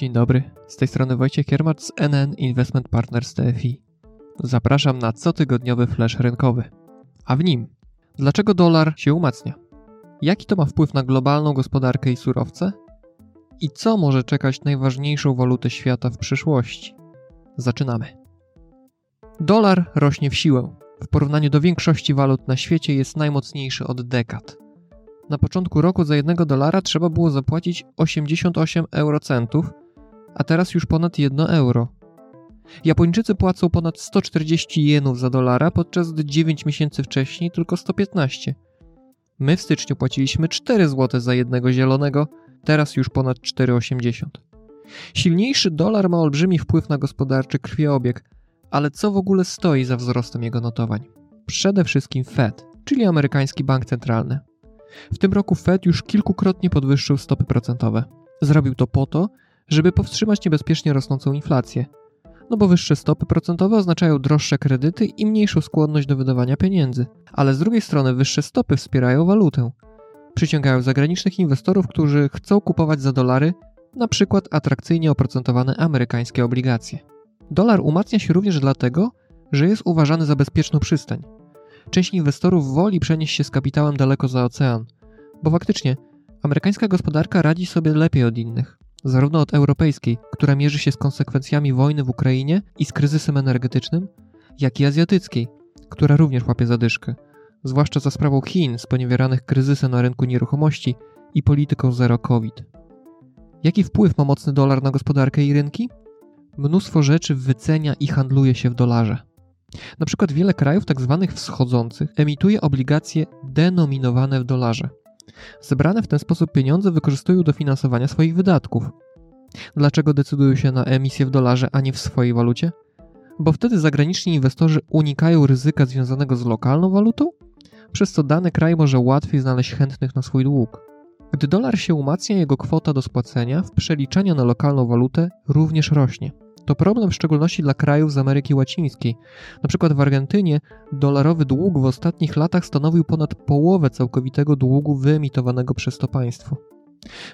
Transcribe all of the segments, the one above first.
Dzień dobry, z tej strony Wojciech Kiermacz z NN Investment Partners TFI. Zapraszam na cotygodniowy flash rynkowy. A w nim, dlaczego dolar się umacnia? Jaki to ma wpływ na globalną gospodarkę i surowce? I co może czekać najważniejszą walutę świata w przyszłości? Zaczynamy. Dolar rośnie w siłę. W porównaniu do większości walut na świecie jest najmocniejszy od dekad. Na początku roku za jednego dolara trzeba było zapłacić 88 eurocentów, a teraz już ponad 1 euro. Japończycy płacą ponad 140 jenów za dolara, podczas gdy 9 miesięcy wcześniej tylko 115. My w styczniu płaciliśmy 4 zł za jednego zielonego, teraz już ponad 4,80. Silniejszy dolar ma olbrzymi wpływ na gospodarczy krwiobieg, ale co w ogóle stoi za wzrostem jego notowań? Przede wszystkim Fed, czyli amerykański bank centralny. W tym roku Fed już kilkukrotnie podwyższył stopy procentowe. Zrobił to po to, żeby powstrzymać niebezpiecznie rosnącą inflację. No bo wyższe stopy procentowe oznaczają droższe kredyty i mniejszą skłonność do wydawania pieniędzy. Ale z drugiej strony wyższe stopy wspierają walutę. Przyciągają zagranicznych inwestorów, którzy chcą kupować za dolary, na przykład atrakcyjnie oprocentowane amerykańskie obligacje. Dolar umacnia się również dlatego, że jest uważany za bezpieczną przystań. Część inwestorów woli przenieść się z kapitałem daleko za ocean, bo faktycznie amerykańska gospodarka radzi sobie lepiej od innych zarówno od europejskiej, która mierzy się z konsekwencjami wojny w Ukrainie i z kryzysem energetycznym, jak i azjatyckiej, która również łapie zadyszkę, zwłaszcza za sprawą Chin sponiewieranych kryzysem na rynku nieruchomości i polityką zero COVID. Jaki wpływ ma mocny dolar na gospodarkę i rynki? Mnóstwo rzeczy wycenia i handluje się w dolarze. Na przykład wiele krajów. Tak wschodzących emituje obligacje denominowane w dolarze. Zebrane w ten sposób pieniądze wykorzystują do finansowania swoich wydatków. Dlaczego decydują się na emisję w dolarze, a nie w swojej walucie? Bo wtedy zagraniczni inwestorzy unikają ryzyka związanego z lokalną walutą, przez co dany kraj może łatwiej znaleźć chętnych na swój dług. Gdy dolar się umacnia, jego kwota do spłacenia w przeliczaniu na lokalną walutę również rośnie. To problem w szczególności dla krajów z Ameryki Łacińskiej. Na przykład w Argentynie dolarowy dług w ostatnich latach stanowił ponad połowę całkowitego długu wyemitowanego przez to państwo.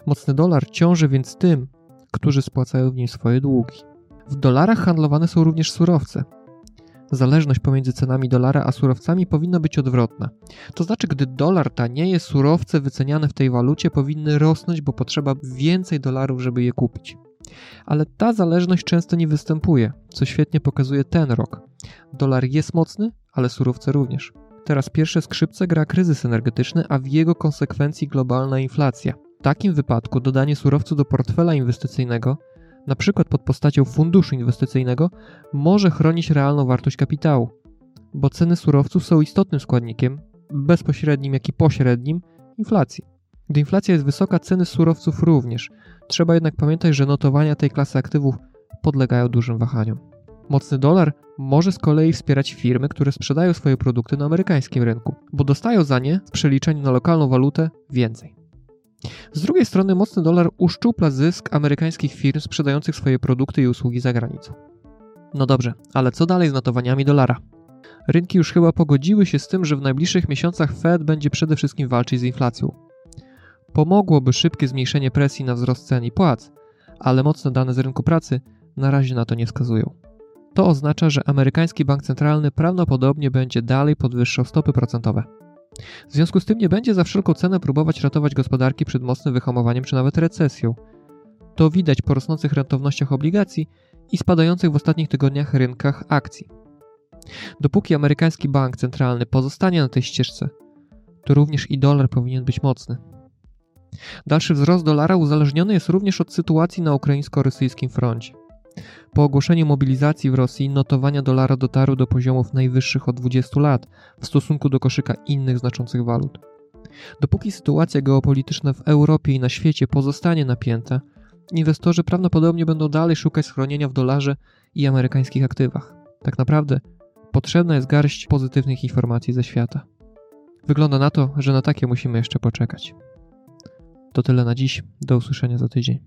Mocny dolar ciąży więc tym, którzy spłacają w nim swoje długi. W dolarach handlowane są również surowce. Zależność pomiędzy cenami dolara a surowcami powinna być odwrotna. To znaczy, gdy dolar tanieje, surowce wyceniane w tej walucie powinny rosnąć, bo potrzeba więcej dolarów, żeby je kupić. Ale ta zależność często nie występuje, co świetnie pokazuje ten rok. Dolar jest mocny, ale surowce również. Teraz pierwsze skrzypce gra kryzys energetyczny, a w jego konsekwencji globalna inflacja. W takim wypadku dodanie surowców do portfela inwestycyjnego, na przykład pod postacią funduszu inwestycyjnego, może chronić realną wartość kapitału, bo ceny surowców są istotnym składnikiem, bezpośrednim jak i pośrednim, inflacji. Gdy inflacja jest wysoka, ceny surowców również. Trzeba jednak pamiętać, że notowania tej klasy aktywów podlegają dużym wahaniom. Mocny dolar może z kolei wspierać firmy, które sprzedają swoje produkty na amerykańskim rynku, bo dostają za nie w przeliczeniu na lokalną walutę więcej. Z drugiej strony mocny dolar uszczupla zysk amerykańskich firm sprzedających swoje produkty i usługi za granicą. No dobrze, ale co dalej z notowaniami dolara? Rynki już chyba pogodziły się z tym, że w najbliższych miesiącach Fed będzie przede wszystkim walczyć z inflacją pomogłoby szybkie zmniejszenie presji na wzrost cen i płac, ale mocne dane z rynku pracy na razie na to nie wskazują. To oznacza, że amerykański bank centralny prawdopodobnie będzie dalej podwyższał stopy procentowe. W związku z tym nie będzie za wszelką cenę próbować ratować gospodarki przed mocnym wyhamowaniem czy nawet recesją. To widać po rosnących rentownościach obligacji i spadających w ostatnich tygodniach rynkach akcji. Dopóki amerykański bank centralny pozostanie na tej ścieżce, to również i dolar powinien być mocny. Dalszy wzrost dolara uzależniony jest również od sytuacji na ukraińsko-rosyjskim froncie. Po ogłoszeniu mobilizacji w Rosji notowania dolara dotarły do poziomów najwyższych od 20 lat w stosunku do koszyka innych znaczących walut. Dopóki sytuacja geopolityczna w Europie i na świecie pozostanie napięta, inwestorzy prawdopodobnie będą dalej szukać schronienia w dolarze i amerykańskich aktywach. Tak naprawdę potrzebna jest garść pozytywnych informacji ze świata. Wygląda na to, że na takie musimy jeszcze poczekać. To tyle na dziś. Do usłyszenia za tydzień.